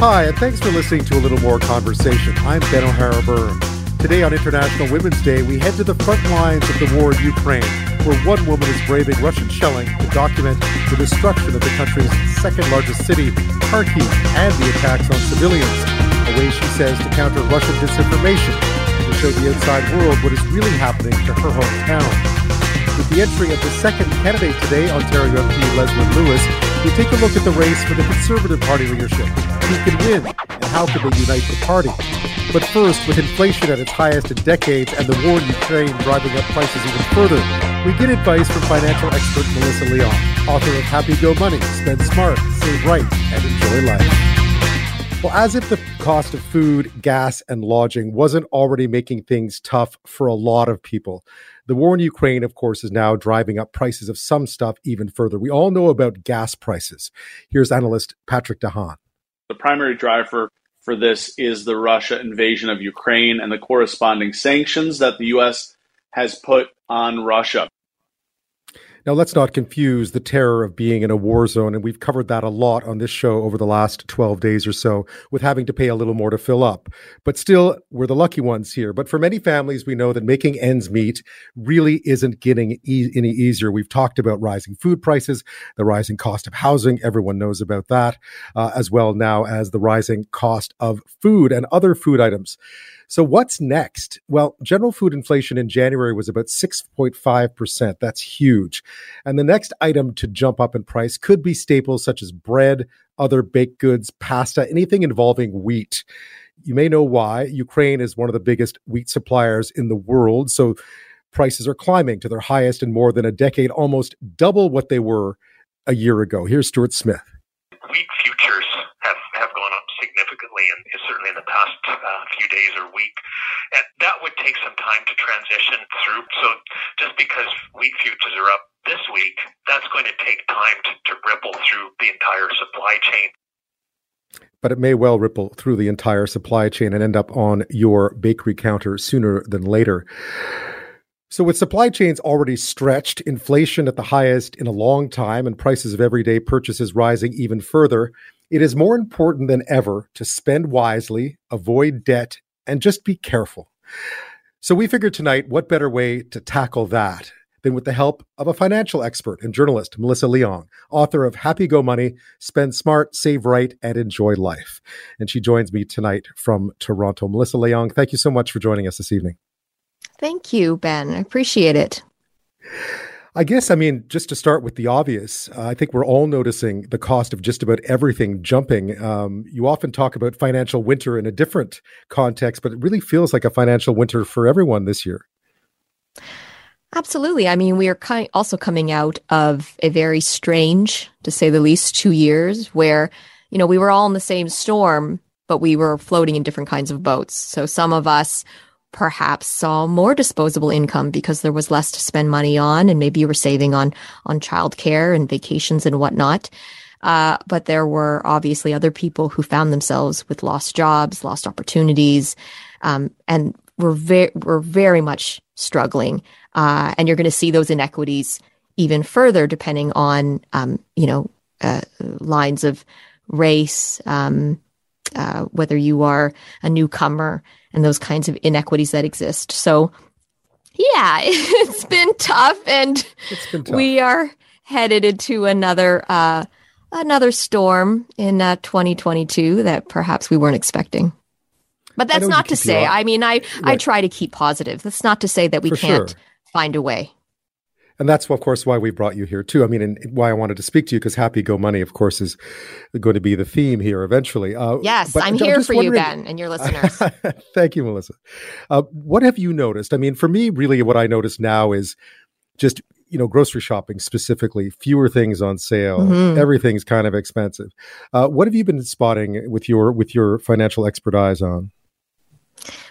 Hi, and thanks for listening to a little more conversation. I'm Ben O'Hara Byrne. Today on International Women's Day, we head to the front lines of the war in Ukraine, where one woman is braving Russian shelling to document the destruction of the country's second largest city, Kharkiv, and the attacks on civilians. A way, she says, to counter Russian disinformation and to show the outside world what is really happening to her hometown. With the entry of the second candidate today, Ontario MP Leslyn Lewis, we take a look at the race for the Conservative Party leadership. Who can win, and how can they unite the party? But first, with inflation at its highest in decades and the war in Ukraine driving up prices even further, we get advice from financial expert Melissa Leong, author of Happy Go Money, Spend Smart, Save Right, and Enjoy Life. Well, as if the cost of food, gas, and lodging wasn't already making things tough for a lot of people. The war in Ukraine, of course, is now driving up prices of some stuff even further. We all know about gas prices. Here's analyst Patrick De Haan. The primary driver for this is the Russia invasion of Ukraine and the corresponding sanctions that the U.S. has put on Russia. Now, let's not confuse the terror of being in a war zone, and we've covered that a lot on this show over the last 12 days or so, with having to pay a little more to fill up. But still, we're the lucky ones here. But for many families, we know that making ends meet really isn't getting e- any easier. We've talked about rising food prices, the rising cost of housing. Everyone knows about that, uh, as well now as the rising cost of food and other food items. So, what's next? Well, general food inflation in January was about 6.5%. That's huge. And the next item to jump up in price could be staples such as bread, other baked goods, pasta, anything involving wheat. You may know why. Ukraine is one of the biggest wheat suppliers in the world. So, prices are climbing to their highest in more than a decade, almost double what they were a year ago. Here's Stuart Smith. Wheat futures have, have gone up significantly, and certainly in the past uh, few days or week. And that would take some time to transition through. So just because wheat futures are up this week, that's going to take time to, to ripple through the entire supply chain but it may well ripple through the entire supply chain and end up on your bakery counter sooner than later. So, with supply chains already stretched, inflation at the highest in a long time, and prices of everyday purchases rising even further, it is more important than ever to spend wisely, avoid debt, and just be careful. So, we figured tonight what better way to tackle that than with the help of a financial expert and journalist, Melissa Leong, author of Happy Go Money, Spend Smart, Save Right, and Enjoy Life. And she joins me tonight from Toronto. Melissa Leong, thank you so much for joining us this evening. Thank you, Ben. I appreciate it. I guess, I mean, just to start with the obvious, uh, I think we're all noticing the cost of just about everything jumping. Um, you often talk about financial winter in a different context, but it really feels like a financial winter for everyone this year. Absolutely. I mean, we are also coming out of a very strange, to say the least, two years where, you know, we were all in the same storm, but we were floating in different kinds of boats. So some of us perhaps saw more disposable income because there was less to spend money on and maybe you were saving on on childcare and vacations and whatnot. Uh, but there were obviously other people who found themselves with lost jobs lost opportunities um, and were very were very much struggling. Uh, and you're going to see those inequities even further depending on um, you know uh, lines of race um, uh, whether you are a newcomer and those kinds of inequities that exist. So, yeah, it's been tough, and been tough. we are headed into another uh, another storm in uh, 2022 that perhaps we weren't expecting. But that's not to say. I mean, I right. I try to keep positive. That's not to say that we For can't sure. find a way and that's of course why we brought you here too. I mean, and why I wanted to speak to you because Happy Go Money, of course, is going to be the theme here eventually. Uh, yes, I'm here for you, Ben, and your listeners. Thank you, Melissa. Uh, what have you noticed? I mean, for me, really, what I notice now is just you know grocery shopping specifically fewer things on sale mm-hmm. everything's kind of expensive uh, what have you been spotting with your with your financial expert eyes on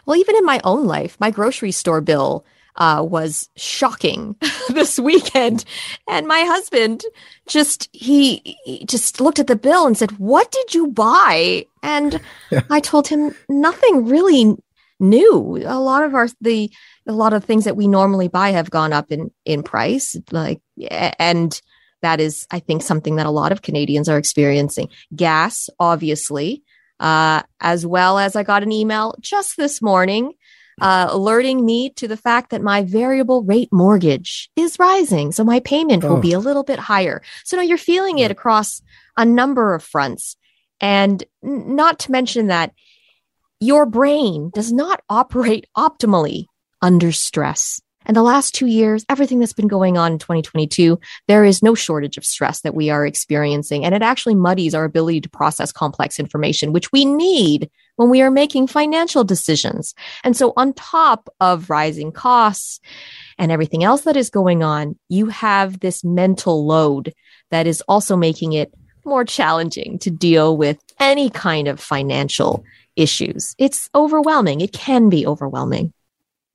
well even in my own life my grocery store bill uh, was shocking this weekend. And my husband just, he, he, just looked at the bill and said, What did you buy? And yeah. I told him nothing really new. A lot of our, the, a lot of things that we normally buy have gone up in, in price. Like, and that is, I think, something that a lot of Canadians are experiencing. Gas, obviously, uh, as well as I got an email just this morning uh, alerting me to the fact that my variable rate mortgage is rising. So my payment oh. will be oh. a little bit higher. So now you're feeling it across a number of fronts. And not to mention that your brain does not operate optimally under stress. And the last two years, everything that's been going on in 2022, there is no shortage of stress that we are experiencing. And it actually muddies our ability to process complex information, which we need when we are making financial decisions. And so on top of rising costs and everything else that is going on, you have this mental load that is also making it more challenging to deal with any kind of financial issues. It's overwhelming. It can be overwhelming.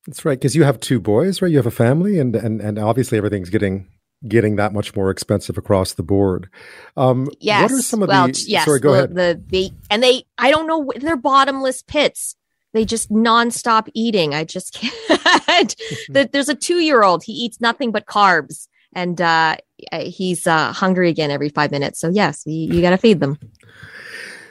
That's right, because you have two boys, right? You have a family, and and and obviously everything's getting getting that much more expensive across the board. Um, yes. What are some of well, the? Yes. Sorry, go the, ahead. The, the and they, I don't know, they're bottomless pits. They just nonstop eating. I just can't. There's a two year old. He eats nothing but carbs, and uh, he's uh, hungry again every five minutes. So yes, you, you got to feed them.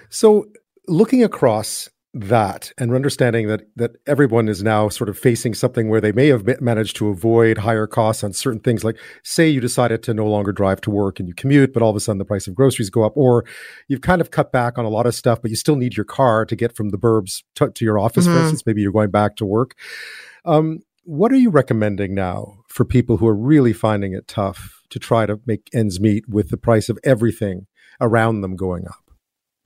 So looking across that and understanding that that everyone is now sort of facing something where they may have managed to avoid higher costs on certain things like say you decided to no longer drive to work and you commute but all of a sudden the price of groceries go up or you've kind of cut back on a lot of stuff but you still need your car to get from the burbs to, to your office mm-hmm. for instance. Maybe you're going back to work. Um, what are you recommending now for people who are really finding it tough to try to make ends meet with the price of everything around them going up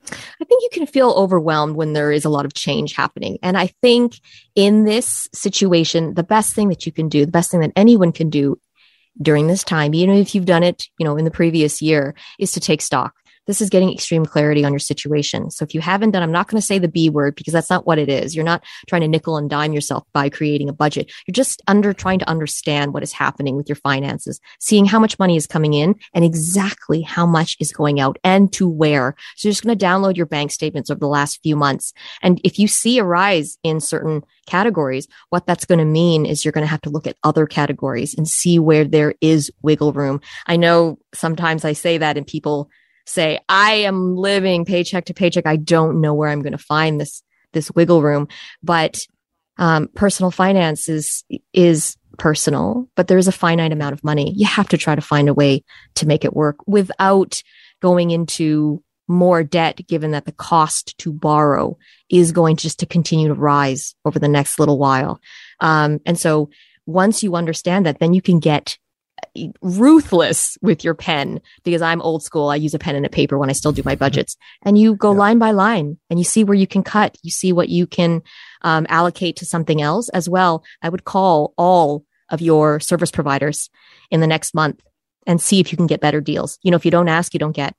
I think you can feel overwhelmed when there is a lot of change happening. And I think in this situation, the best thing that you can do, the best thing that anyone can do during this time, even if you've done it, you know, in the previous year, is to take stock this is getting extreme clarity on your situation. So if you haven't done, I'm not going to say the B word because that's not what it is. You're not trying to nickel and dime yourself by creating a budget. You're just under trying to understand what is happening with your finances, seeing how much money is coming in and exactly how much is going out and to where. So you're just going to download your bank statements over the last few months. And if you see a rise in certain categories, what that's going to mean is you're going to have to look at other categories and see where there is wiggle room. I know sometimes I say that and people say, I am living paycheck to paycheck. I don't know where I'm going to find this, this wiggle room. But, um, personal finance is, is personal, but there's a finite amount of money. You have to try to find a way to make it work without going into more debt, given that the cost to borrow is going just to continue to rise over the next little while. Um, and so once you understand that, then you can get ruthless with your pen because I'm old school. I use a pen and a paper when I still do my budgets. And you go yeah. line by line and you see where you can cut. You see what you can um, allocate to something else as well. I would call all of your service providers in the next month and see if you can get better deals. You know, if you don't ask, you don't get.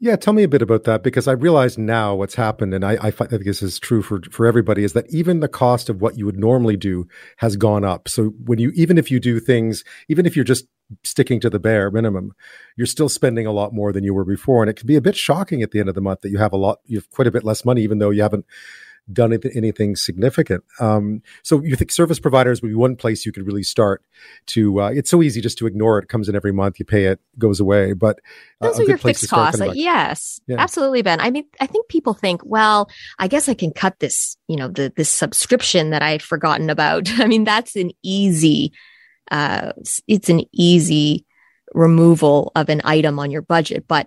Yeah, tell me a bit about that because I realize now what's happened, and I, I, think this is true for for everybody, is that even the cost of what you would normally do has gone up. So when you, even if you do things, even if you're just sticking to the bare minimum, you're still spending a lot more than you were before, and it can be a bit shocking at the end of the month that you have a lot, you have quite a bit less money, even though you haven't done anything significant. Um, so you think service providers would be one place you could really start to. Uh, it's so easy just to ignore it. it. Comes in every month, you pay it, goes away. But uh, those are your fixed costs. Uh, yes, yeah. absolutely, Ben. I mean, I think people think, well, I guess I can cut this, you know, the this subscription that I had forgotten about. I mean, that's an easy. Uh, it's an easy removal of an item on your budget, but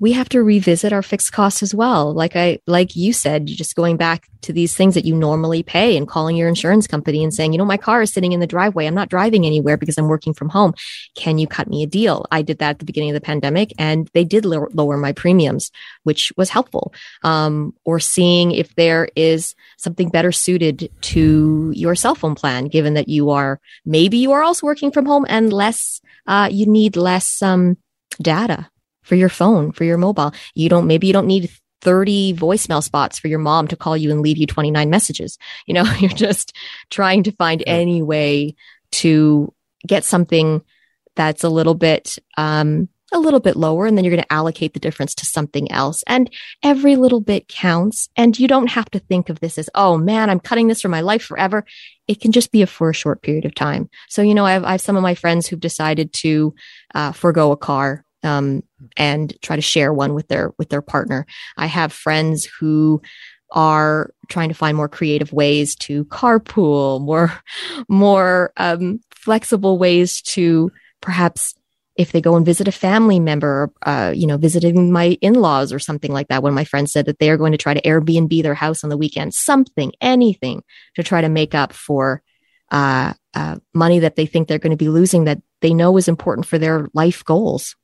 we have to revisit our fixed costs as well. Like I, like you said, just going back to these things that you normally pay and calling your insurance company and saying, you know, my car is sitting in the driveway. I'm not driving anywhere because I'm working from home. Can you cut me a deal? I did that at the beginning of the pandemic and they did lower, my premiums, which was helpful. Um, or seeing if there is something better suited to your cell phone plan, given that you are, maybe you are also working from home and less, uh, you need less, um, data for your phone, for your mobile. You don't, maybe you don't need 30 voicemail spots for your mom to call you and leave you 29 messages. You know, you're just trying to find any way to get something that's a little bit, um, a little bit lower and then you're going to allocate the difference to something else. And every little bit counts. And you don't have to think of this as, oh man, I'm cutting this from my life forever. It can just be a for a short period of time. So, you know, I have, I have some of my friends who've decided to uh, forego a car um, and try to share one with their with their partner. I have friends who are trying to find more creative ways to carpool, more more um, flexible ways to perhaps if they go and visit a family member, uh, you know, visiting my in-laws or something like that. One of my friends said that they are going to try to Airbnb their house on the weekend, something, anything to try to make up for uh, uh, money that they think they're going to be losing that they know is important for their life goals.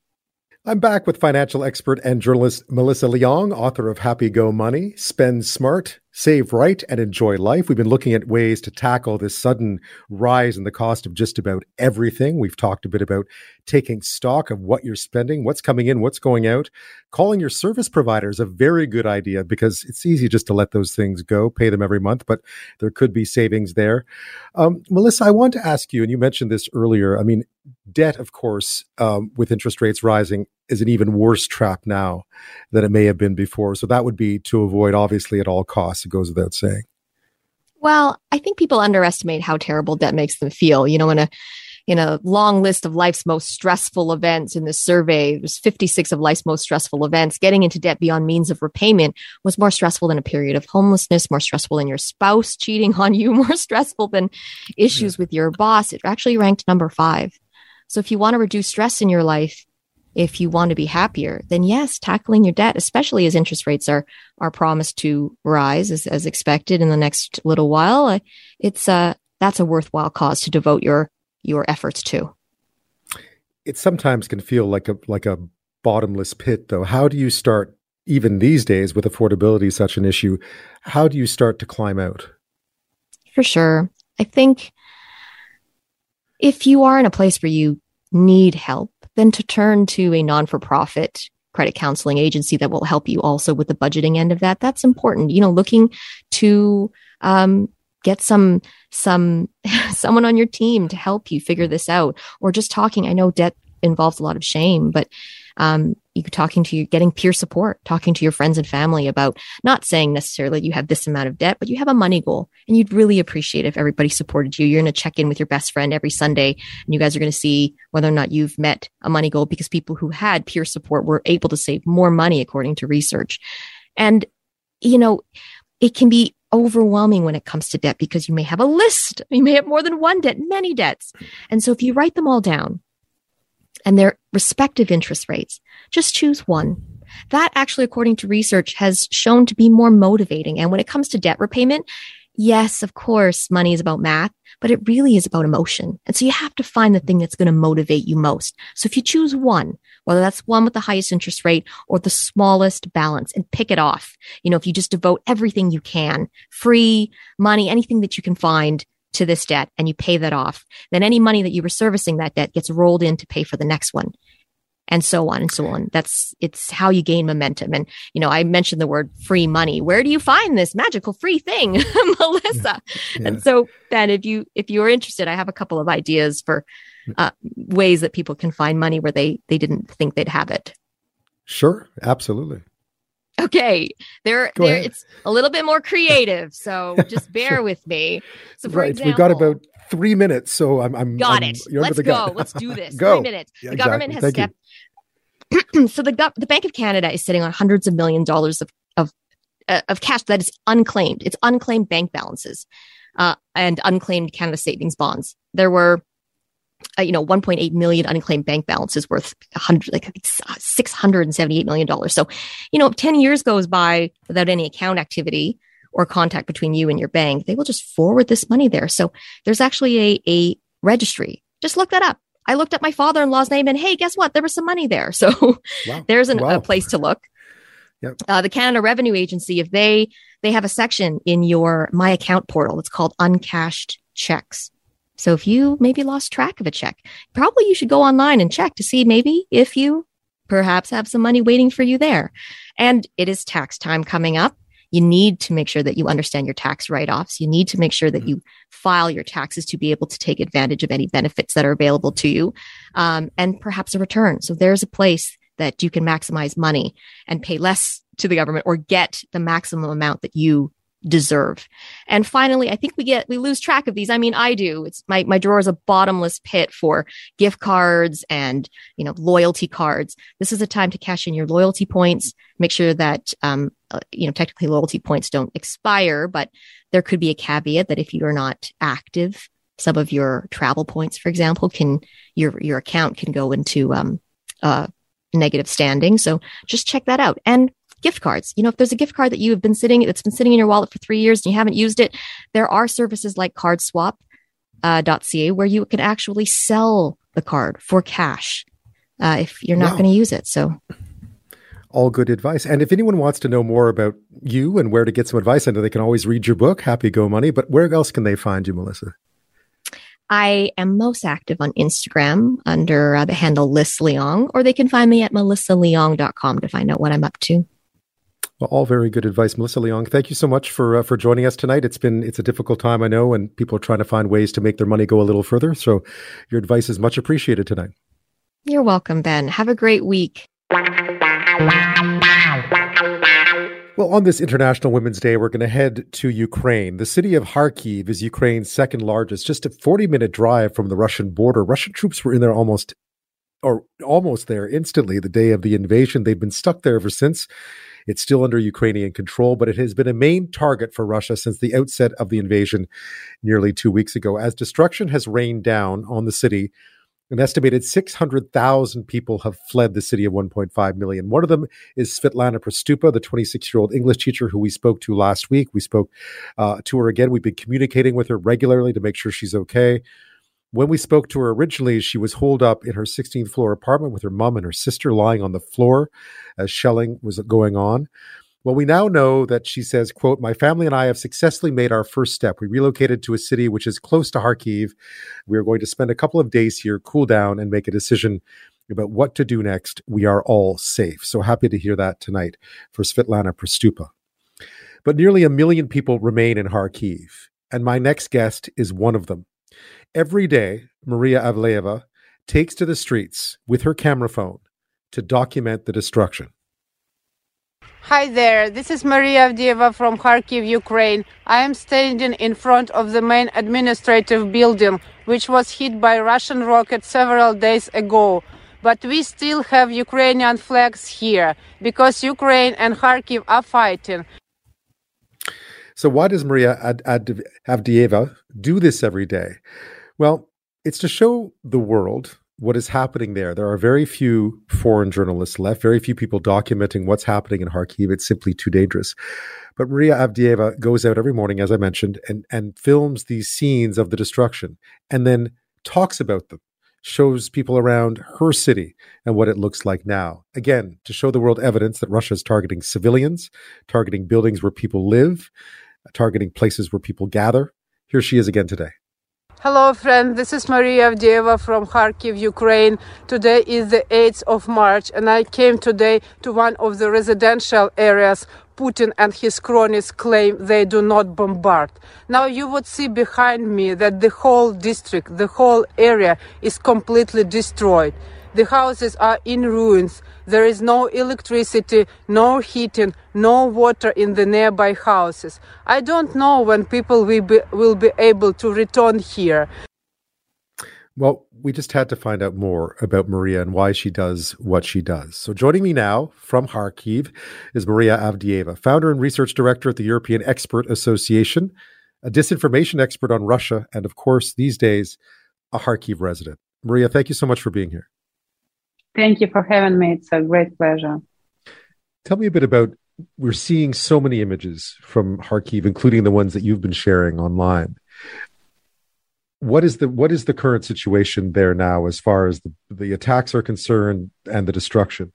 I'm back with financial expert and journalist Melissa Leong, author of Happy Go Money, Spend Smart, Save Right, and Enjoy Life. We've been looking at ways to tackle this sudden rise in the cost of just about everything. We've talked a bit about taking stock of what you're spending, what's coming in, what's going out. Calling your service provider is a very good idea because it's easy just to let those things go, pay them every month, but there could be savings there. Um, Melissa, I want to ask you, and you mentioned this earlier. I mean, debt, of course, um, with interest rates rising, is an even worse trap now than it may have been before. So that would be to avoid, obviously, at all costs. It goes without saying. Well, I think people underestimate how terrible debt makes them feel. You know, in a in a long list of life's most stressful events in this survey, there's 56 of life's most stressful events. Getting into debt beyond means of repayment was more stressful than a period of homelessness, more stressful than your spouse cheating on you, more stressful than issues with your boss. It actually ranked number five. So if you want to reduce stress in your life, if you want to be happier, then yes, tackling your debt, especially as interest rates are are promised to rise as, as expected in the next little while, uh, it's uh that's a worthwhile cause to devote your your efforts to. It sometimes can feel like a like a bottomless pit, though. How do you start, even these days, with affordability such an issue? How do you start to climb out? For sure, I think if you are in a place where you need help, then to turn to a non for profit credit counseling agency that will help you also with the budgeting end of that. That's important. You know, looking to um, get some some someone on your team to help you figure this out, or just talking. I know debt involves a lot of shame, but um, you talking to you, getting peer support, talking to your friends and family about not saying necessarily you have this amount of debt, but you have a money goal. And you'd really appreciate if everybody supported you. You're going to check in with your best friend every Sunday and you guys are going to see whether or not you've met a money goal because people who had peer support were able to save more money according to research. And, you know, it can be overwhelming when it comes to debt because you may have a list. You may have more than one debt, many debts. And so if you write them all down, and their respective interest rates. Just choose one. That actually, according to research, has shown to be more motivating. And when it comes to debt repayment, yes, of course, money is about math, but it really is about emotion. And so you have to find the thing that's going to motivate you most. So if you choose one, whether that's one with the highest interest rate or the smallest balance and pick it off, you know, if you just devote everything you can, free money, anything that you can find to this debt and you pay that off, then any money that you were servicing that debt gets rolled in to pay for the next one and so on and so on. That's it's how you gain momentum. And you know, I mentioned the word free money. Where do you find this magical free thing, Melissa? Yeah. And so Ben, if you if you're interested, I have a couple of ideas for uh, ways that people can find money where they they didn't think they'd have it. Sure, absolutely. Okay, there, there. It's a little bit more creative, so just bear sure. with me. So, right, example, we've got about three minutes, so I'm. I'm got I'm, it. Let's go. Gun. Let's do this. go. Three minutes. Yeah, the exactly. government has Thank stepped. so the the Bank of Canada is sitting on hundreds of million dollars of of uh, of cash that is unclaimed. It's unclaimed bank balances uh, and unclaimed Canada savings bonds. There were uh, you know, 1.8 million unclaimed bank balances worth 100, like 678 million dollars. So, you know, if 10 years goes by without any account activity or contact between you and your bank, they will just forward this money there. So there's actually a, a registry. Just look that up. I looked up my father-in-law's name and hey, guess what? There was some money there. So wow. there's an, wow. a place to look. Yep. Uh, the Canada Revenue Agency, if they they have a section in your My Account portal, it's called uncashed checks. So if you maybe lost track of a check, probably you should go online and check to see maybe if you perhaps have some money waiting for you there. And it is tax time coming up. You need to make sure that you understand your tax write offs. You need to make sure that you file your taxes to be able to take advantage of any benefits that are available to you, um, and perhaps a return. So there's a place that you can maximize money and pay less to the government or get the maximum amount that you deserve. And finally, I think we get we lose track of these. I mean, I do. It's my my drawer is a bottomless pit for gift cards and you know loyalty cards. This is a time to cash in your loyalty points. Make sure that um, uh, you know technically loyalty points don't expire, but there could be a caveat that if you are not active, some of your travel points, for example, can your your account can go into um, uh, negative standing. So just check that out. And gift cards. You know, if there's a gift card that you have been sitting, that's been sitting in your wallet for three years and you haven't used it, there are services like CardSwap.ca uh, where you can actually sell the card for cash uh, if you're not wow. going to use it. So. All good advice. And if anyone wants to know more about you and where to get some advice, I know they can always read your book, Happy Go Money. But where else can they find you, Melissa? I am most active on Instagram under uh, the handle Liz Leong, or they can find me at melissaleong.com to find out what I'm up to. Well, all very good advice, Melissa Leong. Thank you so much for uh, for joining us tonight. It's been it's a difficult time, I know, and people are trying to find ways to make their money go a little further. So, your advice is much appreciated tonight. You're welcome, Ben. Have a great week. Well, on this International Women's Day, we're going to head to Ukraine. The city of Kharkiv is Ukraine's second largest, just a 40 minute drive from the Russian border. Russian troops were in there almost, or almost there instantly the day of the invasion. They've been stuck there ever since. It's still under Ukrainian control, but it has been a main target for Russia since the outset of the invasion nearly two weeks ago. As destruction has rained down on the city, an estimated 600,000 people have fled the city of 1.5 million. One of them is Svetlana Pristupa, the 26 year old English teacher who we spoke to last week. We spoke uh, to her again. We've been communicating with her regularly to make sure she's okay. When we spoke to her originally, she was holed up in her 16th floor apartment with her mom and her sister lying on the floor as shelling was going on. Well, we now know that she says, quote, my family and I have successfully made our first step. We relocated to a city which is close to Kharkiv. We are going to spend a couple of days here, cool down, and make a decision about what to do next. We are all safe. So happy to hear that tonight for Svetlana Pristupa. But nearly a million people remain in Kharkiv, and my next guest is one of them. Every day, Maria Avdeeva takes to the streets with her camera phone to document the destruction. Hi there, this is Maria Avdeeva from Kharkiv, Ukraine. I am standing in front of the main administrative building, which was hit by Russian rocket several days ago. But we still have Ukrainian flags here because Ukraine and Kharkiv are fighting. So, why does Maria Avdeeva do this every day? Well, it's to show the world what is happening there. There are very few foreign journalists left, very few people documenting what's happening in Kharkiv. It's simply too dangerous. But Maria Avdeeva uh, goes out every morning, as I mentioned, and, and films these scenes of the destruction and then talks about them, shows people around her city and what it looks like now. Again, to show the world evidence that Russia is targeting civilians, targeting buildings where people live, targeting places where people gather. Here she is again today. Hello, friend. This is Maria Avdeeva from Kharkiv, Ukraine. Today is the 8th of March, and I came today to one of the residential areas Putin and his cronies claim they do not bombard. Now you would see behind me that the whole district, the whole area is completely destroyed. The houses are in ruins. There is no electricity, no heating, no water in the nearby houses. I don't know when people will be, will be able to return here. Well, we just had to find out more about Maria and why she does what she does. So, joining me now from Kharkiv is Maria Avdeeva, founder and research director at the European Expert Association, a disinformation expert on Russia, and of course, these days, a Kharkiv resident. Maria, thank you so much for being here. Thank you for having me. It's a great pleasure. Tell me a bit about we're seeing so many images from Kharkiv, including the ones that you've been sharing online. What is the what is the current situation there now as far as the, the attacks are concerned and the destruction?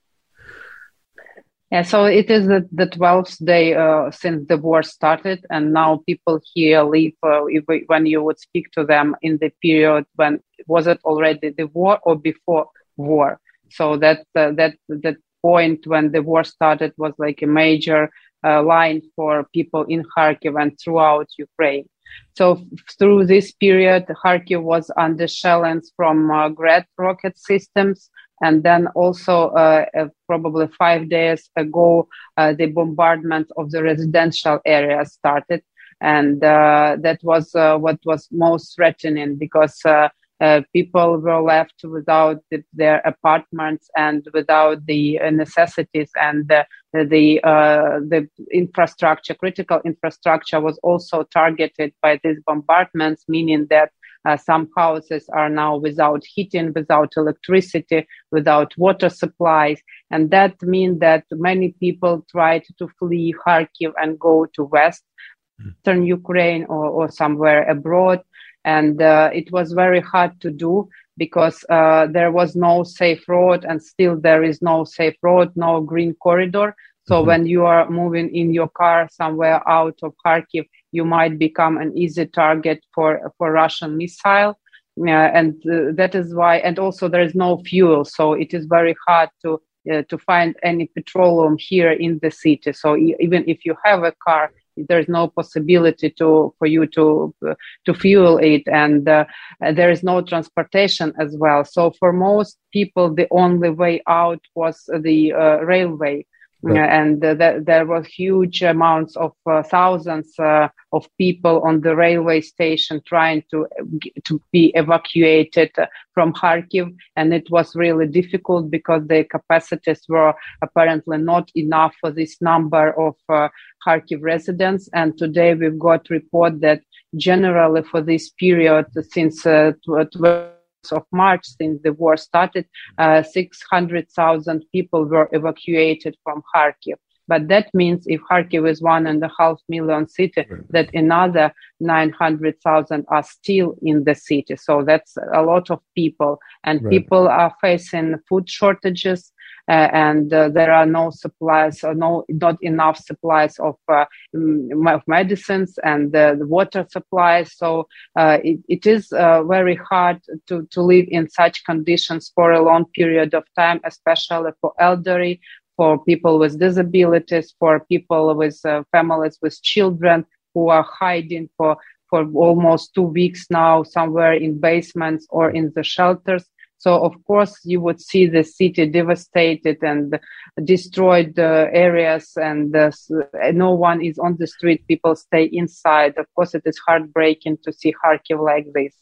Yeah, so it is the, the 12th day uh, since the war started, and now people here live. Uh, when you would speak to them in the period when was it already the war or before war? So that uh, that that point when the war started was like a major uh, line for people in Kharkiv and throughout Ukraine. So through this period, Kharkiv was under shelling from uh, Grad rocket systems. And then also, uh, uh, probably five days ago, uh, the bombardment of the residential area started. And uh, that was uh, what was most threatening because uh, people were left without the, their apartments and without the uh, necessities and the the, uh, the infrastructure critical infrastructure was also targeted by these bombardments meaning that uh, some houses are now without heating without electricity without water supplies. And that means that many people tried to flee kharkiv and go to western ukraine or, or somewhere abroad and uh, it was very hard to do because uh, there was no safe road and still there is no safe road no green corridor. So mm-hmm. when you are moving in your car somewhere out of kharkiv you might become an easy target for for russian missile. Uh, and uh, that is why and also there is no fuel so it is very hard to uh, to find any petroleum here in the city. So e- even if you have a car there's no possibility to for you to to fuel it and uh, there is no transportation as well. So for most people the only way out was the uh, railway And uh, th- there were huge amounts of uh, thousands uh, of people on the railway station trying to to be evacuated from Kharkiv, and it was really difficult because the capacities were apparently not enough for this number of uh, Kharkiv residents. And today we've got report that generally for this period since uh, of March, since the war started, uh, 600,000 people were evacuated from Kharkiv. But that means if Kharkiv is one and a half million city, right. that another 900,000 are still in the city. So that's a lot of people. And right. people are facing food shortages. Uh, and uh, there are no supplies or no not enough supplies of, uh, of medicines and the water supplies. So it, it is very hard to, to live in such conditions for a long period of time especially for elderly for people with disabilities for people with families with children who are hiding for for almost two weeks now somewhere in basements or in the shelters so of course you would see the city devastated and destroyed uh, areas and uh, no one is on the street. People stay inside. Of course, it is heartbreaking to see Kharkiv like this.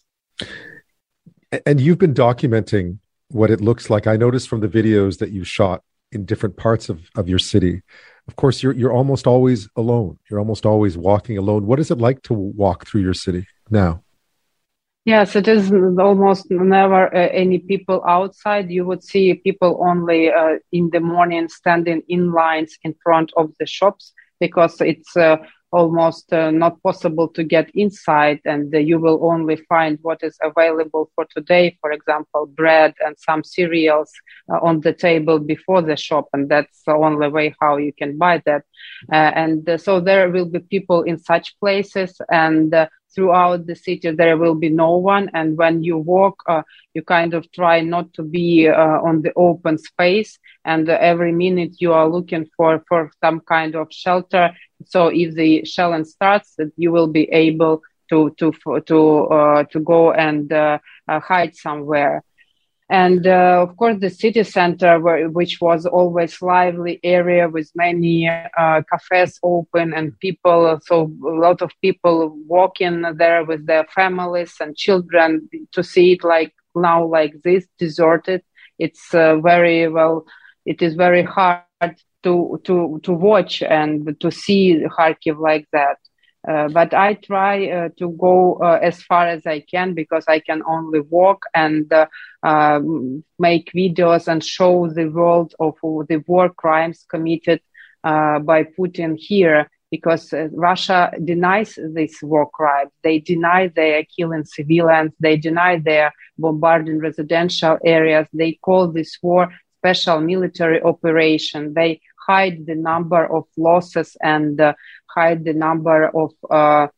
And you've been documenting what it looks like. I noticed from the videos that you shot in different parts of, of your city. Of course, you're you're almost always alone. You're almost always walking alone. What is it like to walk through your city now? Yes, it is almost never uh, any people outside. You would see people only uh, in the morning standing in lines in front of the shops because it's uh, almost uh, not possible to get inside and you will only find what is available for today for example bread and some cereals uh, on the table before the shop and that's the only way how you can buy that uh, and so there will be people in such places and throughout the city there will be no one. And when you walk uh, you kind of try not to be uh, on the open space. And uh, every minute you are looking for for some kind of shelter. So if the shelling starts you will be able to to to uh, to go and uh, uh, hide somewhere and uh, of course the city center where, which was always lively area with many uh, cafes open and people so a lot of people walking there with their families and children to see it like now like this deserted. It's uh, very well it is very hard to to to watch and to see kharkiv like that uh, but I try uh, to go uh, as far as I can because I can only walk and uh, um, make videos and show the world of the war crimes committed uh, by Putin here because Russia denies these war crimes. They deny they are killing civilians. They deny they are bombarding residential areas. They call this war special military operation. They hide the number of losses and uh, hide the number of uh,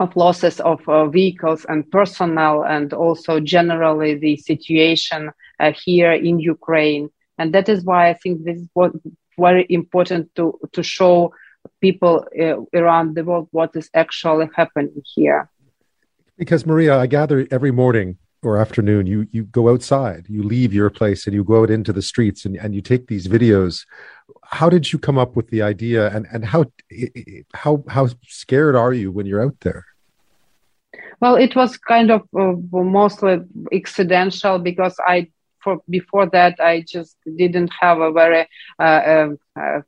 of losses of uh, vehicles and personnel, and also generally the situation uh, here in Ukraine. And that is why I think this is what very important to to show people uh, around the world what is actually happening here. Because Maria, I gather every morning or afternoon you you go outside, you leave your place and you go out into the streets and, and you take these videos. How did you come up with the idea and, and how how how scared are you when you're out there? Well, it was kind of uh, mostly accidental because I for before that I just didn't have a very uh, um, uh,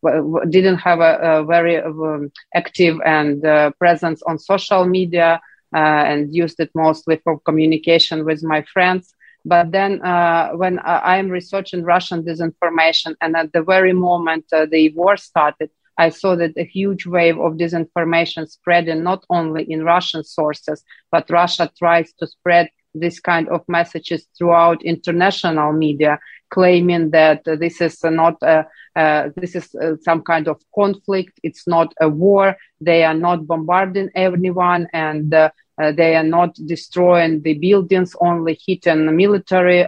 didn't have a, a very um, active and uh, presence on social media uh, and used it mostly for communication with my friends. But then, uh, when I am researching Russian disinformation, and at the very moment the war started, I saw that a huge wave of disinformation spreading not only in Russian sources, but Russia tries to spread this kind of messages throughout international media, claiming that uh, this is uh, not a, uh, this is uh, some kind of conflict. It's not a war. They are not bombarding anyone, and uh, uh, they are not destroying the buildings, only hitting military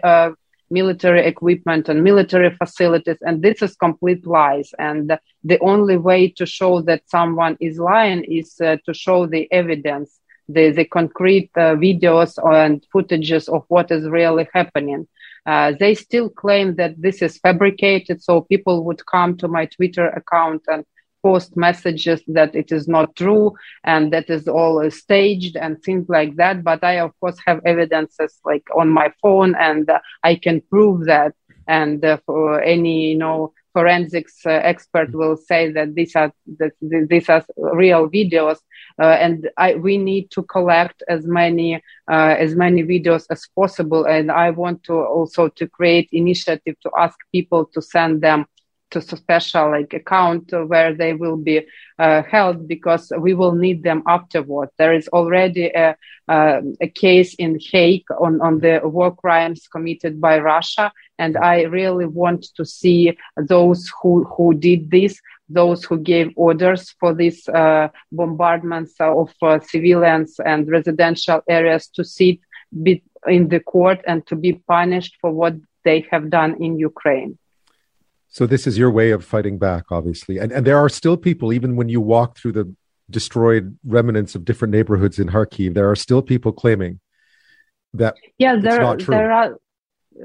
military equipment and military facilities. And this is complete lies. And the only way to show that someone is lying is to show the evidence the, the concrete uh, videos and footages of what is really happening. Uh, they still claim that this is fabricated, so people would come to my Twitter account and post messages that it is not true and that is all staged and things like that. But I, of course, have evidences like on my phone, and uh, I can prove that. And uh, for any, you know, forensics uh, expert will say that these are that these are real videos uh, and I, we need to collect as many uh, as many videos as possible. And I want to also to create initiative to ask people to send them special like account where they will be uh, held because we will need them afterward. There is already a, uh, a case in Hague on, on the war crimes committed by Russia. And I really want to see those who, who did this those who gave orders for these uh, bombardments of uh, civilians and residential areas to sit in the court and to be punished for what they have done in Ukraine. So this is your way of fighting back, obviously, and and there are still people, even when you walk through the destroyed remnants of different neighborhoods in Kharkiv, there are still people claiming that yeah, there there are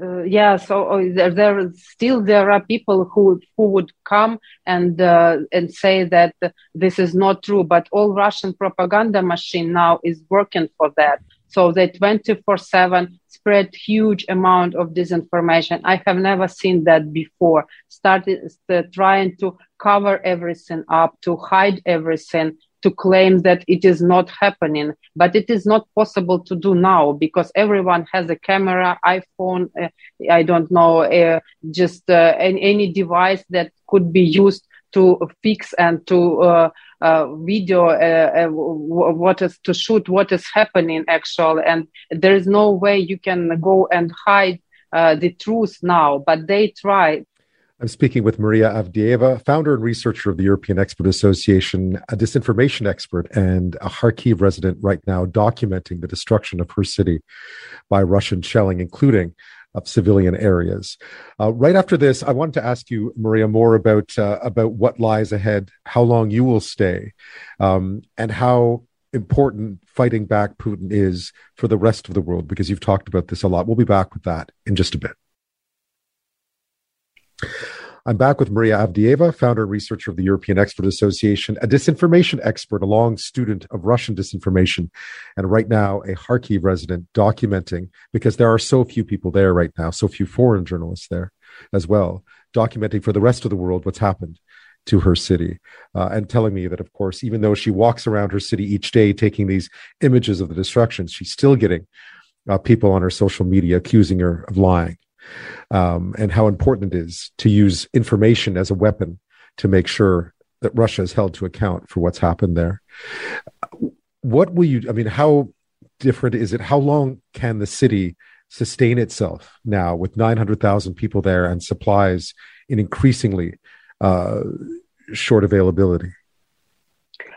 uh, yeah so uh, there, there still there are people who who would come and uh, and say that this is not true but all russian propaganda machine now is working for that so they 24 7 spread huge amount of disinformation. I have never seen that before. Started uh, trying to cover everything up to hide everything to claim that it is not happening. But it is not possible to do now because everyone has a camera iphone uh, i don't know uh, just uh, any, any, device that could be used to fix and to uh, uh, video uh, what is to shoot what is happening actually and there is no way you can go and hide the truth now but they try. I'm speaking with Maria Avdeeva, founder and researcher of the European Expert Association, a disinformation expert, and a Kharkiv resident right now, documenting the destruction of her city by Russian shelling, including of civilian areas. Uh, right after this, I wanted to ask you, Maria, more about uh, about what lies ahead, how long you will stay, um, and how important fighting back Putin is for the rest of the world. Because you've talked about this a lot. We'll be back with that in just a bit. I'm back with Maria Avdeeva, founder and researcher of the European Expert Association, a disinformation expert, a long student of Russian disinformation, and right now a Kharkiv resident documenting, because there are so few people there right now, so few foreign journalists there as well, documenting for the rest of the world what's happened to her city uh, and telling me that, of course, even though she walks around her city each day taking these images of the destruction, she's still getting uh, people on her social media accusing her of lying um, and how important it is to use information as a weapon to make sure that Russia is held to account for what's happened there. What will you, I mean, how different is it? How long can the city sustain itself now with 900,000 people there and supplies in increasingly uh, short availability?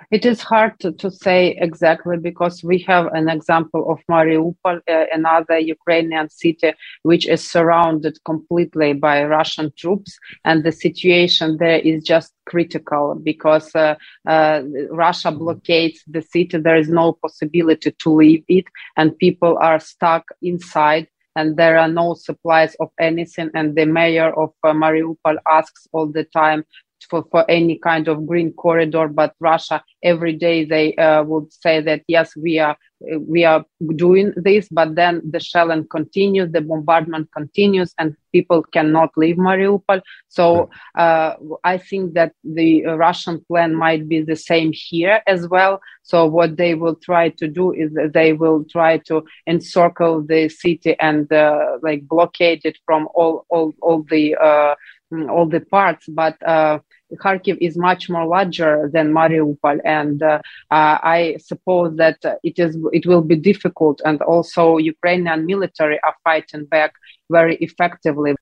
It is hard to, to say exactly because we have an example of Mariupol, uh, another Ukrainian city, which is surrounded completely by Russian troops. And the situation there is just critical because uh, uh, Russia blockades the city. There is no possibility to leave it, and people are stuck inside. And there are no supplies of anything. And the mayor of uh, Mariupol asks all the time for, for any kind of green corridor. But Russia, every day they uh, would say that, yes, we are we are doing this, but then the shelling continues, the bombardment continues, and people cannot leave Mariupol. So uh, I think that the Russian plan might be the same here as well. So what they will try to do is they will try to encircle the city and uh, like blockade it from all all all the uh, all the parts, but uh, Kharkiv is much more larger than Mariupol, and uh, uh, I suppose that it is it will be difficult. And also, Ukrainian military are fighting back very effectively.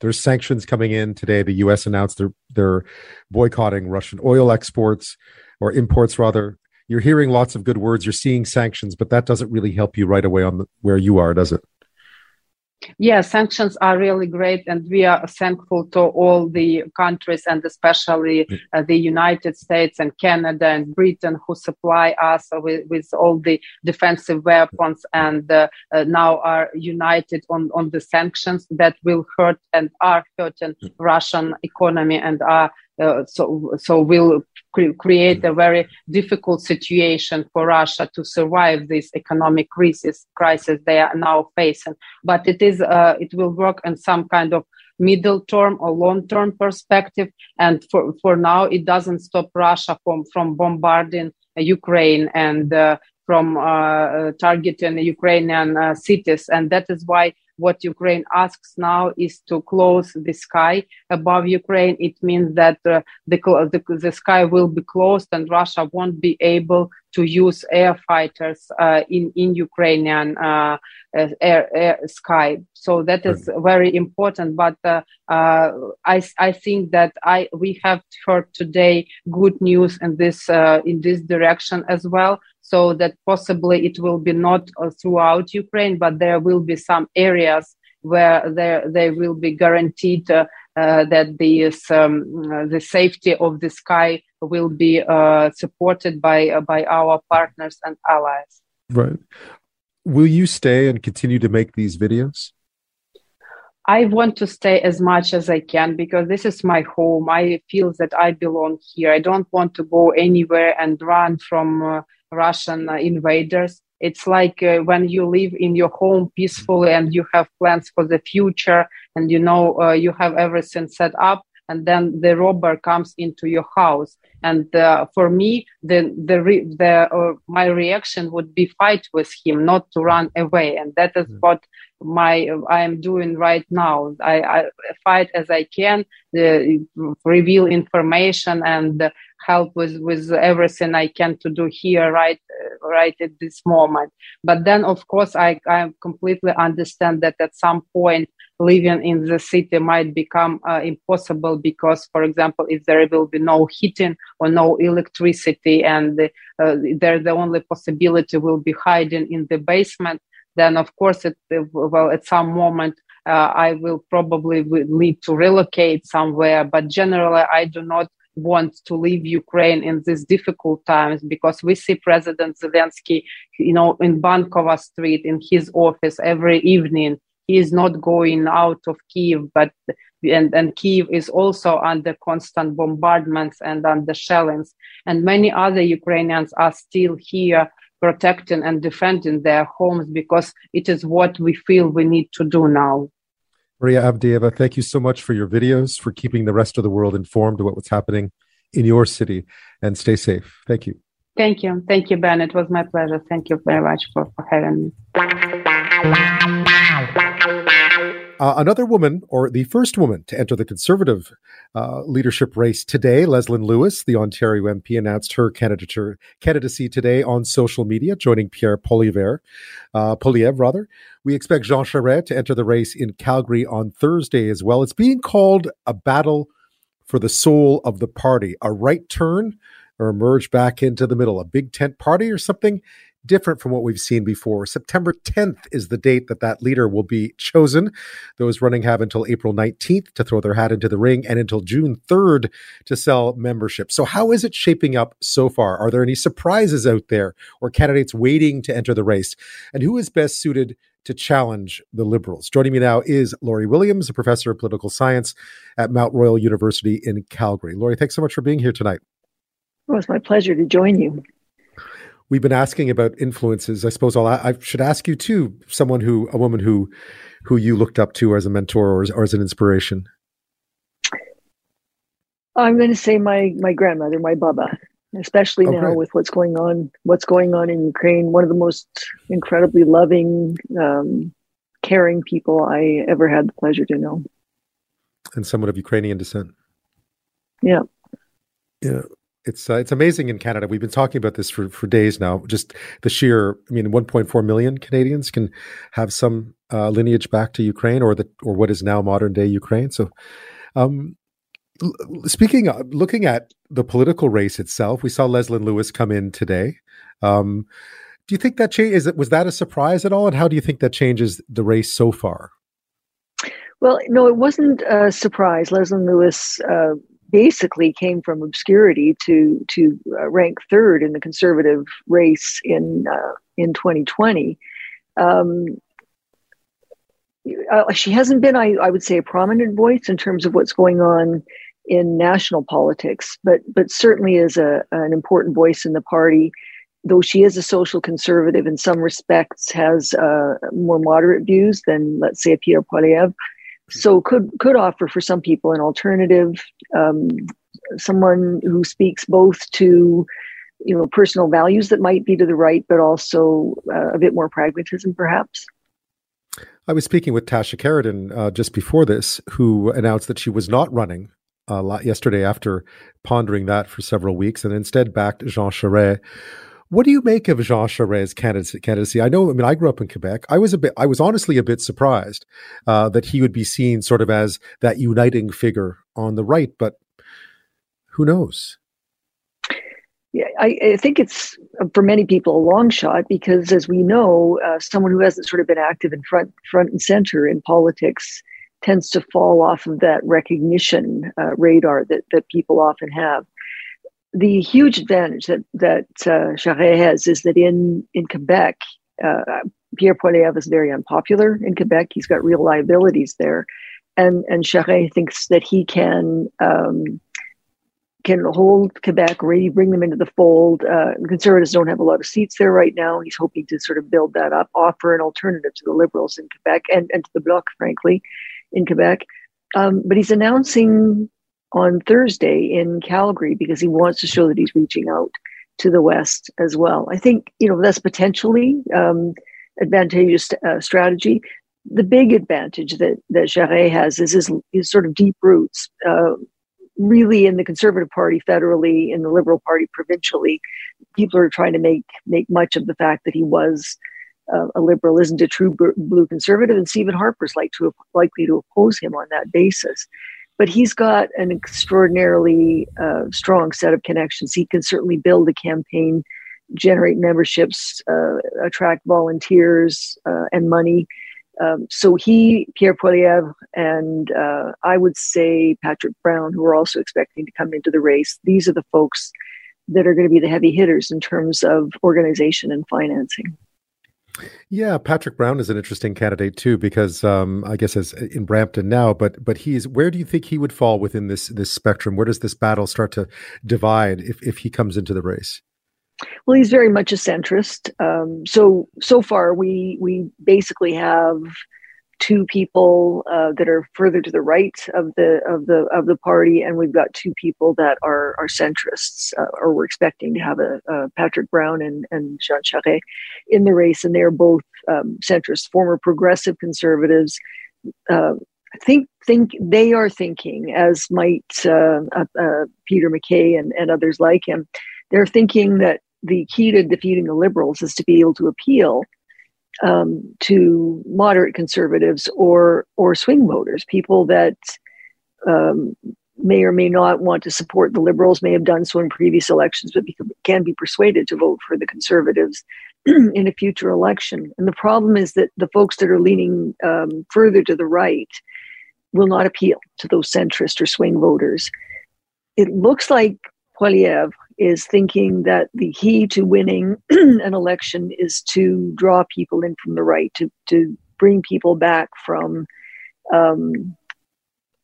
There's sanctions coming in today. The U.S. announced they're they're boycotting Russian oil exports or imports rather. You're hearing lots of good words. You're seeing sanctions, but that doesn't really help you right away on the, where you are, does it? Yeah, sanctions are really great, and we are thankful to all the countries, and especially uh, the United States and Canada and Britain, who supply us with, with all the defensive weapons, and uh, uh, now are united on, on the sanctions that will hurt and are hurting Russian economy and are uh, so so will cre- create a very difficult situation for Russia to survive this economic crisis crisis they are now facing. But it is uh, it will work in some kind of middle term or long term perspective. And for for now, it doesn't stop Russia from from bombarding Ukraine and uh, from uh, targeting Ukrainian cities, and that is why what Ukraine asks now is to close the sky above Ukraine. It means that uh, the, the, the sky will be closed and Russia won't be able to use air fighters uh, in in Ukrainian uh, air, air, sky. So that is very important. But uh, uh, I I think that I we have heard today good news in this uh, in this direction as well so that possibly it will be not uh, throughout Ukraine, but there will be some areas where there they will be guaranteed uh, uh, that the um, uh, the safety of the sky will be uh, supported by uh, by our partners and allies. Right. Will you stay and continue to make these videos? I want to stay as much as I can because this is my home. I feel that I belong here. I don't want to go anywhere and run from Russian uh, invaders. It's like uh, when you live in your home peacefully and you have plans for the future and you know uh, you have everything set up and then the robber comes into your house and uh, for me the the, re- the uh, my reaction would be fight with him not to run away and that is mm. what my I am doing right now. I, I fight as I can, uh, reveal information and help with with everything I can to do here right right at this moment. But then, of course, I I completely understand that at some point living in the city might become uh, impossible because, for example, if there will be no heating or no electricity and uh, there the only possibility will be hiding in the basement, then of course, it, well, at some moment uh, I will probably need to relocate somewhere. But generally, I do not want to leave Ukraine in these difficult times because we see President Zelensky, you know, in Bankova Street in his office every evening. He is not going out of Kiev, but and, and Kiev is also under constant bombardments and under shellings. And many other Ukrainians are still here protecting and defending their homes because it is what we feel we need to do now. Maria Avdeeva, thank you so much for your videos, for keeping the rest of the world informed of what was happening in your city, and stay safe. Thank you. Thank you. Thank you, Ben. It was my pleasure. Thank you very much for, for having me. Uh, another woman, or the first woman to enter the Conservative uh, leadership race today, Leslyn Lewis, the Ontario MP, announced her candidature, candidacy today on social media, joining Pierre Poilievre, uh, rather. We expect Jean Charest to enter the race in Calgary on Thursday as well. It's being called a battle for the soul of the party, a right turn or emerge back into the middle? A big tent party or something different from what we've seen before. September 10th is the date that that leader will be chosen. Those running have until April 19th to throw their hat into the ring and until June 3rd to sell membership. So, how is it shaping up so far? Are there any surprises out there or candidates waiting to enter the race? And who is best suited to challenge the Liberals? Joining me now is Lori Williams, a professor of political science at Mount Royal University in Calgary. Lori, thanks so much for being here tonight. Well, it's my pleasure to join you we've been asking about influences. I suppose I'll, i should ask you too, someone who, a woman who, who you looked up to as a mentor or as, or as an inspiration. I'm going to say my my grandmother, my Baba, especially oh, now great. with what's going on, what's going on in Ukraine. One of the most incredibly loving, um, caring people I ever had the pleasure to know. And someone of Ukrainian descent. Yeah. Yeah it's uh, it's amazing in Canada. We've been talking about this for for days now. Just the sheer, I mean, 1.4 million Canadians can have some uh, lineage back to Ukraine or the or what is now modern day Ukraine. So, um, speaking, of, looking at the political race itself, we saw Leslyn Lewis come in today. Um, do you think that change is it was that a surprise at all, and how do you think that changes the race so far? Well, no, it wasn't a surprise. Leslyn Lewis. Uh, basically came from obscurity to to uh, rank third in the conservative race in uh, in 2020. Um, uh, she hasn't been, I, I would say, a prominent voice in terms of what's going on in national politics, but but certainly is a an important voice in the party. Though she is a social conservative in some respects, has uh, more moderate views than, let's say, Pierre Poilievre so could could offer for some people an alternative um, someone who speaks both to you know personal values that might be to the right but also uh, a bit more pragmatism perhaps? I was speaking with tasha kheiriddin uh, just before this who announced that she was not running uh, yesterday after pondering that for several weeks and instead backed jean charest what do you make of Jean Charest's candidacy? I know. I mean, I grew up in Quebec. I was a bit. I was honestly a bit surprised uh, that he would be seen sort of as that uniting figure on the right. But who knows? Yeah, I, I think it's for many people a long shot because, as we know, uh, someone who hasn't sort of been active in front front and center in politics tends to fall off of that recognition uh, radar that that people often have the huge advantage that that uh, Charest has is that in in Quebec, uh, Pierre Poilievre is very unpopular in Quebec. He's got real liabilities there, and and Charest thinks that he can. Um, can hold Quebec, really bring them into the fold. Uh, Conservatives don't have a lot of seats there right now. He's hoping to sort of build that up, offer an alternative to the Liberals in Quebec and, and to the Bloc, frankly, in Quebec. Um, but he's announcing on Thursday in Calgary because he wants to show that he's reaching out to the West as well. I think you know that's potentially um, advantageous uh, strategy. The big advantage that that Charest has is his, his sort of deep roots, uh, really in the Conservative Party federally, in the Liberal Party provincially. People are trying to make make much of the fact that he was. Uh, a liberal isn't a true blue conservative, and Stephen Harper's like to likely to oppose him on that basis but he's got an extraordinarily uh, strong set of connections. He can certainly build a campaign, generate memberships, uh, attract volunteers uh, and money. Um, so he, Pierre Poilievre, and uh, I would say Patrick Brown, who are also expecting to come into the race, these are the folks that are going to be the heavy hitters in terms of organization and financing. Yeah, Patrick Brown is an interesting candidate too, because um, I guess as in Brampton now, but but he's where do you think he would fall within this this spectrum? Where does this battle start to divide if if he comes into the race? Well, he's very much a centrist. Um, so so far, we we basically have two people uh, that are further to the right of the of the of the party, and we've got two people that are are centrists, uh, or we're expecting to have a, a, Patrick Brown and and Jean Charest in the race, and they're both um, centrists, former progressive conservatives. Uh, think think they are thinking, as might uh, uh, uh, Peter MacKay and, and others like him, they're thinking that the key to defeating the liberals is to be able to appeal um, to moderate conservatives or or swing voters, people that um, may or may not want to support the Liberals, may have done so in previous elections, but can be persuaded to vote for the Conservatives in a future election. And the problem is that the folks that are leaning um, further to the right will not appeal to those centrist or swing voters. It looks like Poilievre is thinking that the key to winning an election is to draw people in from the right, to, to bring people back from um,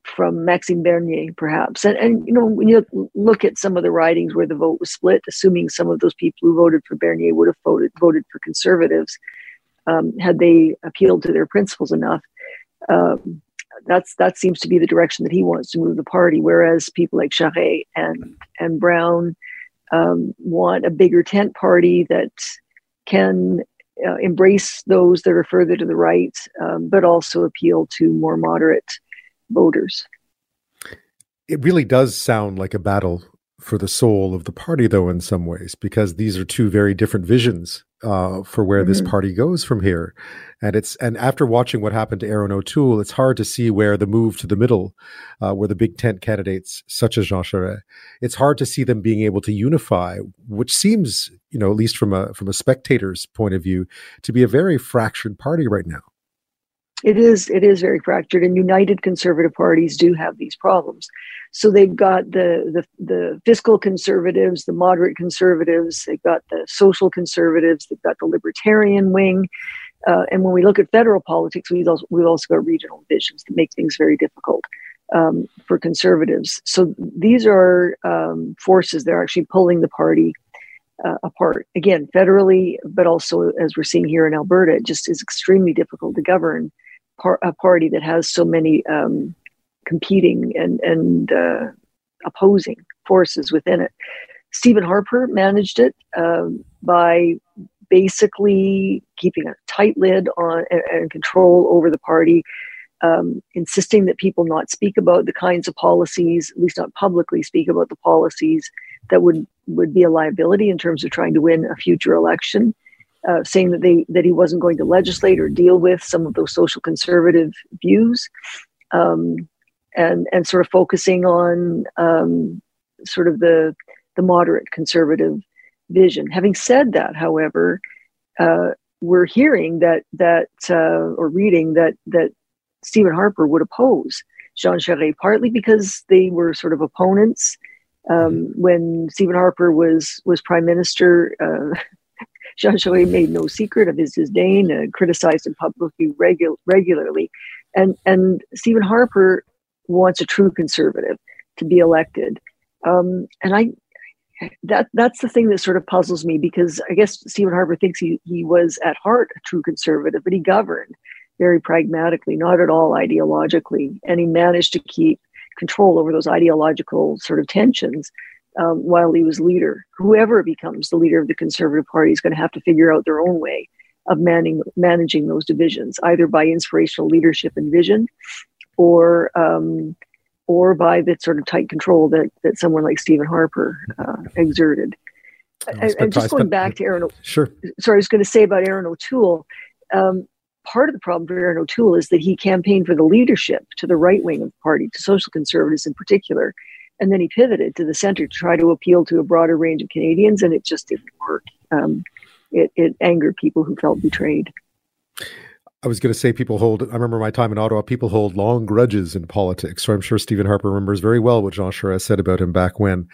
from Maxime Bernier, perhaps. And, and, you know, when you look at some of the ridings where the vote was split, assuming some of those people who voted for Bernier would have voted, voted for conservatives, um, had they appealed to their principles enough, um, that's that seems to be the direction that he wants to move the party. Whereas people like Charest and and Brown um, want a bigger tent party that can uh, embrace those that are further to the right, um, but also appeal to more moderate voters. It really does sound like a battle for the soul of the party, though, in some ways, because these are two very different visions uh, for where mm-hmm. this party goes from here. And it's and after watching what happened to Erin O'Toole, it's hard to see where the move to the middle, uh, where the big tent candidates such as Jean Charest, it's hard to see them being able to unify, which seems, you know, at least from a from a spectator's point of view, to be a very fractured party right now. It is it is very fractured, and united conservative parties do have these problems. So they've got the the, the fiscal conservatives, the moderate conservatives, they've got the social conservatives, they've got the libertarian wing. Uh, and when we look at federal politics, we've also, we've also got regional divisions that make things very difficult um, for conservatives. So these are um, forces that are actually pulling the party uh, apart. Again, federally, but also as we're seeing here in Alberta, it just is extremely difficult to govern par- a party that has so many um, competing and and uh, opposing forces within it. Stephen Harper managed it um, by basically keeping a tight lid on and, and control over the party, um, insisting that people not speak about the kinds of policies, at least not publicly speak about the policies that would would be a liability in terms of trying to win a future election uh, saying that they that he wasn't going to legislate or deal with some of those social conservative views, um, and and sort of focusing on um, sort of the the moderate conservative vision. Having said that, however, uh, we're hearing that that uh, or reading that that Stephen Harper would oppose Jean Charest partly because they were sort of opponents. Um, mm-hmm. when Stephen Harper was was prime minister, uh, Charest made no secret of his disdain and criticized him publicly regu- regularly. And, and Stephen Harper wants a true conservative to be elected. Um, and I, that that's the thing that sort of puzzles me because I guess Stephen Harper thinks he, he was at heart a true conservative, but he governed very pragmatically, not at all ideologically. And he managed to keep control over those ideological sort of tensions um, while he was leader. Whoever becomes the leader of the Conservative Party is going to have to figure out their own way of manning, managing those divisions, either by inspirational leadership and vision, or um, or by the sort of tight control that that someone like Stephen Harper uh, exerted. And, and, just going back to Erin, sure. Sorry, I was going to say about Erin O'Toole. Um, part of the problem for Erin O'Toole is that he campaigned for the leadership to the right wing of the party, to social conservatives in particular, and then he pivoted to the center to try to appeal to a broader range of Canadians, and it just didn't work. Um, it, it angered people who felt betrayed. I was going to say people hold. I remember my time in Ottawa. People hold long grudges in politics. So I'm sure Stephen Harper remembers very well what Jean Charest said about him back when.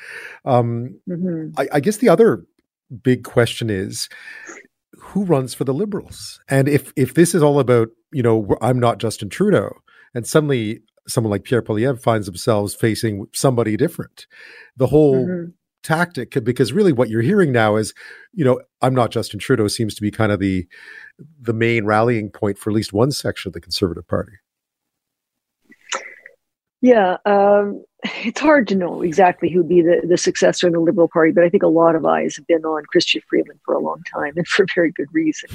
Um, mm-hmm. I, I, guess the other big question is who runs for the Liberals, and if if this is all about you know I'm not Justin Trudeau, and suddenly someone like Pierre Poilievre finds themselves facing somebody different. The whole mm-hmm. tactic, because really what you're hearing now is, you know, I'm not Justin Trudeau seems to be kind of the the main rallying point for at least one section of the Conservative Party. Yeah, um, it's hard to know exactly who'd be the, the successor in the Liberal Party, but I think a lot of eyes have been on Chrystia Freeland for a long time, and for very good reason.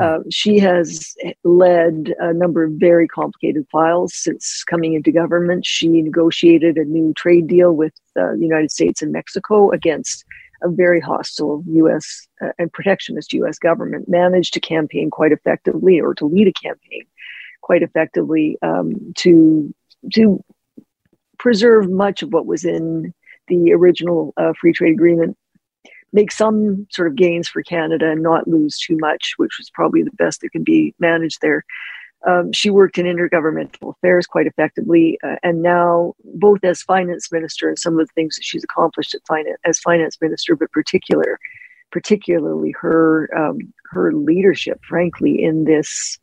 Um, she has led a number of very complicated files since coming into government. She negotiated a new trade deal with uh, the United States and Mexico against a very hostile U.S. Uh, and protectionist U.S. government. Managed to campaign quite effectively, or to lead a campaign quite effectively um, to to preserve much of what was in the original uh, free trade agreement, make some sort of gains for Canada and not lose too much, which was probably the best that can be managed there. Um, she worked in intergovernmental affairs quite effectively, uh, and now both as finance minister and some of the things that she's accomplished as finance minister, but particular, particularly her um, her leadership, frankly, in this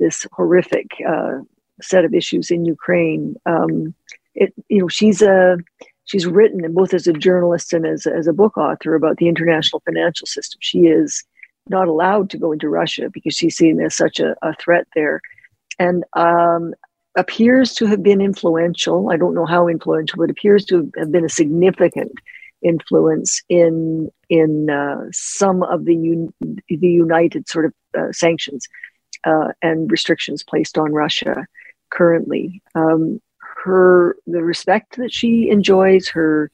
this horrific uh, set of issues in Ukraine. Um, it you know she's a she's written both as a journalist and as as a book author about the international financial system. She is not allowed to go into Russia because she's seen as such a, a threat there and um, appears to have been influential. I don't know how influential, but appears to have been a significant influence in in uh, some of the un- the united sort of uh, sanctions uh, and restrictions placed on Russia currently. Um, her the respect that she enjoys, her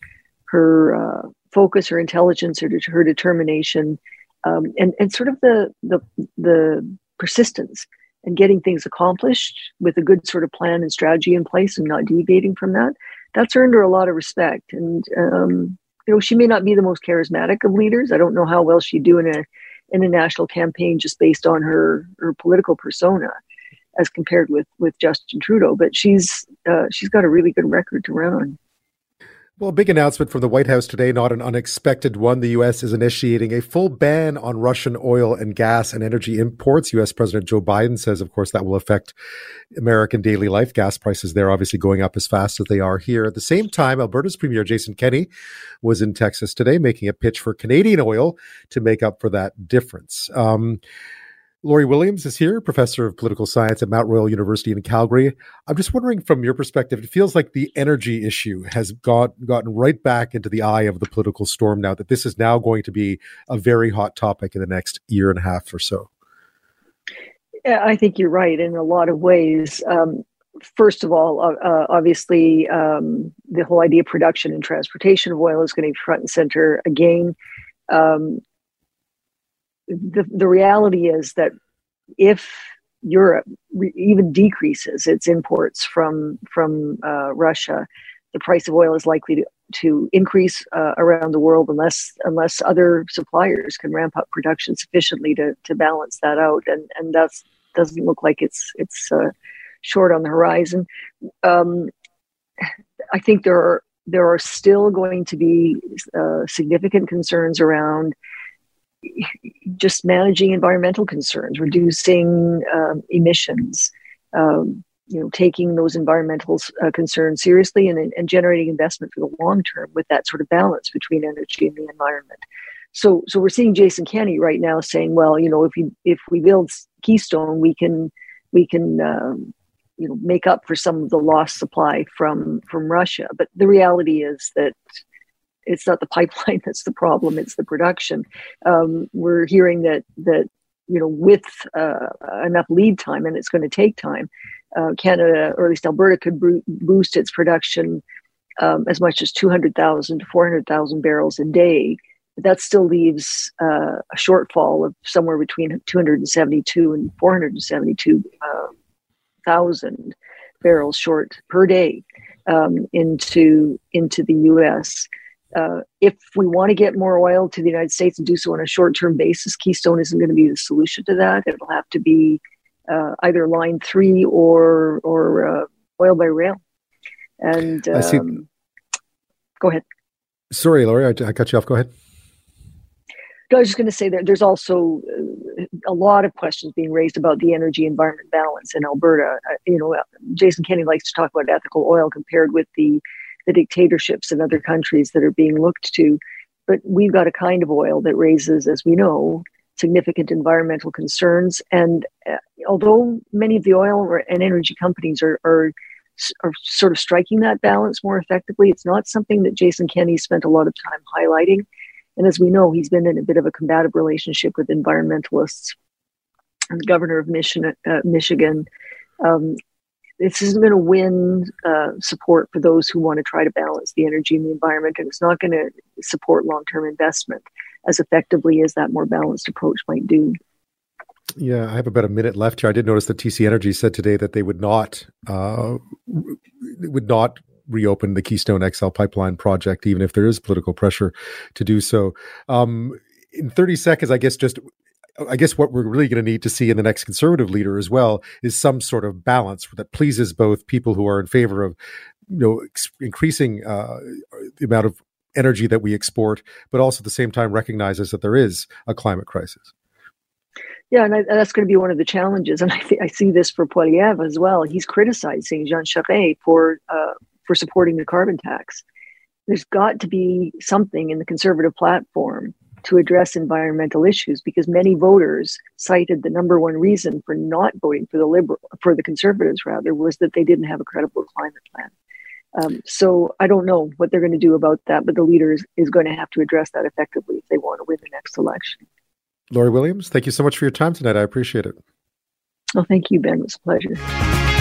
her uh, focus, her intelligence, her, her determination, um, and and sort of the the the persistence and getting things accomplished with a good sort of plan and strategy in place and not deviating from that, that's earned her a lot of respect. And um, you know, she may not be the most charismatic of leaders. I don't know how well she'd do in a in a national campaign just based on her her political persona, as compared with with Justin Trudeau. But she's uh, she's got a really good record to run on. Well, a big announcement from the White House today, not an unexpected one. The U.S. is initiating a full ban on Russian oil and gas and energy imports. U.S. President Joe Biden says, of course, that will affect American daily life. Gas prices there are obviously going up as fast as they are here. At the same time, Alberta's Premier Jason Kenney was in Texas today making a pitch for Canadian oil to make up for that difference. Um, Lori Williams is here, professor of political science at Mount Royal University in Calgary. I'm just wondering, from your perspective, it feels like the energy issue has got gotten right back into the eye of the political storm now. That this is now going to be a very hot topic in the next year and a half or so. I think you're right in a lot of ways. Um, first of all, uh, uh obviously, um, the whole idea of production and transportation of oil is going to be front and center again. Um, the, the reality is that if Europe re- even decreases its imports from from uh, Russia, the price of oil is likely to, to increase uh, around the world unless unless other suppliers can ramp up production sufficiently to, to balance that out, and and that doesn't look like it's it's uh, short on the horizon. Um, I think there are there are still going to be uh, significant concerns around just managing environmental concerns, reducing um, emissions, um, you know, taking those environmental uh, concerns seriously and, and generating investment for the long term with that sort of balance between energy and the environment. So, so we're seeing Jason Kenney right now saying, well, you know, if we if we build Keystone, we can we can um, you know make up for some of the lost supply from from Russia. But the reality is that it's not the pipeline that's the problem; it's the production. Um, we're hearing that that you know with uh, enough lead time, and it's going to take time. Uh, Canada, or at least Alberta, could bo- boost its production um, as much as 200,000 to 400,000 barrels a day. But that still leaves uh, a shortfall of somewhere between 272 and 472,000 uh, barrels short per day um, into into the U.S uh, if we want to get more oil to the United States and do so on a short term basis, Keystone isn't going to be the solution to that. It'll have to be uh, either Line Three or or uh, oil by rail. And um, I see. Um, go ahead. Sorry, Lori, I, I cut you off. Go ahead. I was just going to say that there's also uh, a lot of questions being raised about the energy environment balance in Alberta. Uh, you know, Jason Kenney likes to talk about ethical oil compared with the the dictatorships in other countries that are being looked to. But we've got a kind of oil that raises, as we know, significant environmental concerns. And uh, although many of the oil and energy companies are, are, are sort of striking that balance more effectively, it's not something that Jason Kenney spent a lot of time highlighting. And as we know, he's been in a bit of a combative relationship with environmentalists. And the governor of Michigan, uh, Michigan um, this isn't going to win uh, support for those who want to try to balance the energy and the environment, and it's not going to support long term investment as effectively as that more balanced approach might do. Yeah, I have about a minute left here. I did notice that TC Energy said today that they would not uh, would not reopen the Keystone XL pipeline project, even if there is political pressure to do so. Um, in 30 seconds, I guess just I guess what we're really going to need to see in the next conservative leader as well is some sort of balance that pleases both people who are in favor of you know ex- increasing uh, the amount of energy that we export, but also at the same time recognizes that there is a climate crisis. Yeah, and, I, and that's going to be one of the challenges. And I, th- I see this for Poilievre as well. He's criticizing Jean Charest for uh, for supporting the carbon tax. There's got to be something in the conservative platform to address environmental issues because many voters cited the number one reason for not voting for the liberal for the conservatives rather was that they didn't have a credible climate plan. Um, so I don't know what they're going to do about that, but the leader is, is going to have to address that effectively if they want to win the next election. Lori Williams, thank you so much for your time tonight. I appreciate it. Well, thank you, Ben. It was a pleasure.